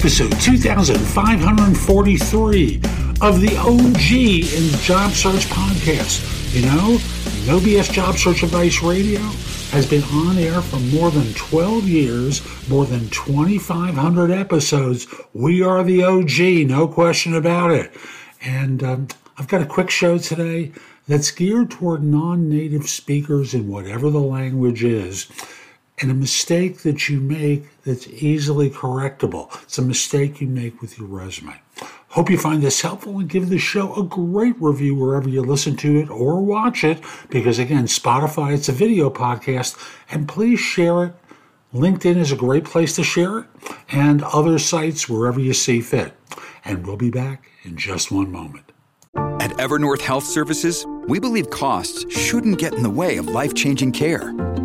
episode 2543 of the OG in Job Search Podcast. You know, No BS Job Search Advice Radio has been on air for more than 12 years, more than 2,500 episodes. We are the OG, no question about it. And um, I've got a quick show today that's geared toward non native speakers in whatever the language is. And a mistake that you make that's easily correctable. It's a mistake you make with your resume. Hope you find this helpful and give the show a great review wherever you listen to it or watch it, because again, Spotify, it's a video podcast, and please share it. LinkedIn is a great place to share it, and other sites wherever you see fit. And we'll be back in just one moment. At Evernorth Health Services, we believe costs shouldn't get in the way of life changing care,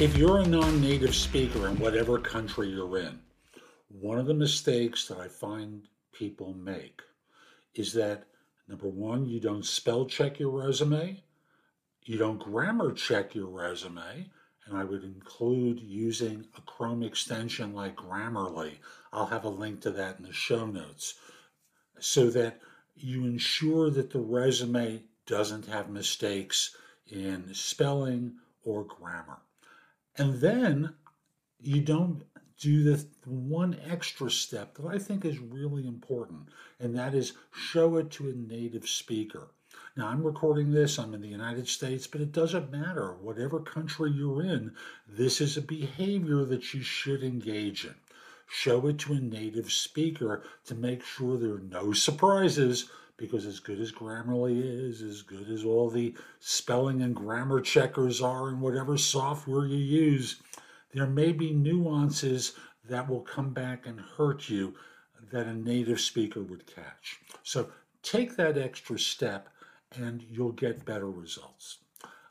If you're a non native speaker in whatever country you're in, one of the mistakes that I find people make is that number one, you don't spell check your resume, you don't grammar check your resume, and I would include using a Chrome extension like Grammarly. I'll have a link to that in the show notes so that you ensure that the resume doesn't have mistakes in spelling or grammar. And then you don't do the one extra step that I think is really important, and that is show it to a native speaker. Now, I'm recording this, I'm in the United States, but it doesn't matter. Whatever country you're in, this is a behavior that you should engage in. Show it to a native speaker to make sure there are no surprises because as good as Grammarly is, as good as all the spelling and grammar checkers are in whatever software you use, there may be nuances that will come back and hurt you that a native speaker would catch. So take that extra step and you'll get better results.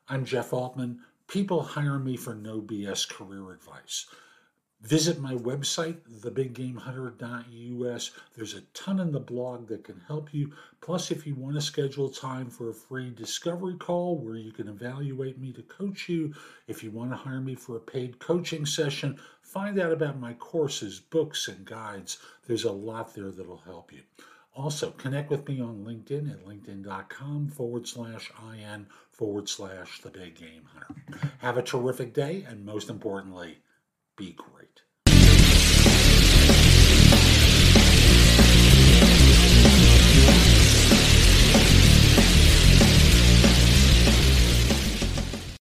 I'm Jeff Altman. People hire me for no BS career advice. Visit my website, thebiggamehunter.us. There's a ton in the blog that can help you. Plus, if you want to schedule time for a free discovery call where you can evaluate me to coach you, if you want to hire me for a paid coaching session, find out about my courses, books, and guides. There's a lot there that'll help you. Also, connect with me on LinkedIn at linkedin.com forward slash IN forward slash the big game hunter. Have a terrific day, and most importantly, be great.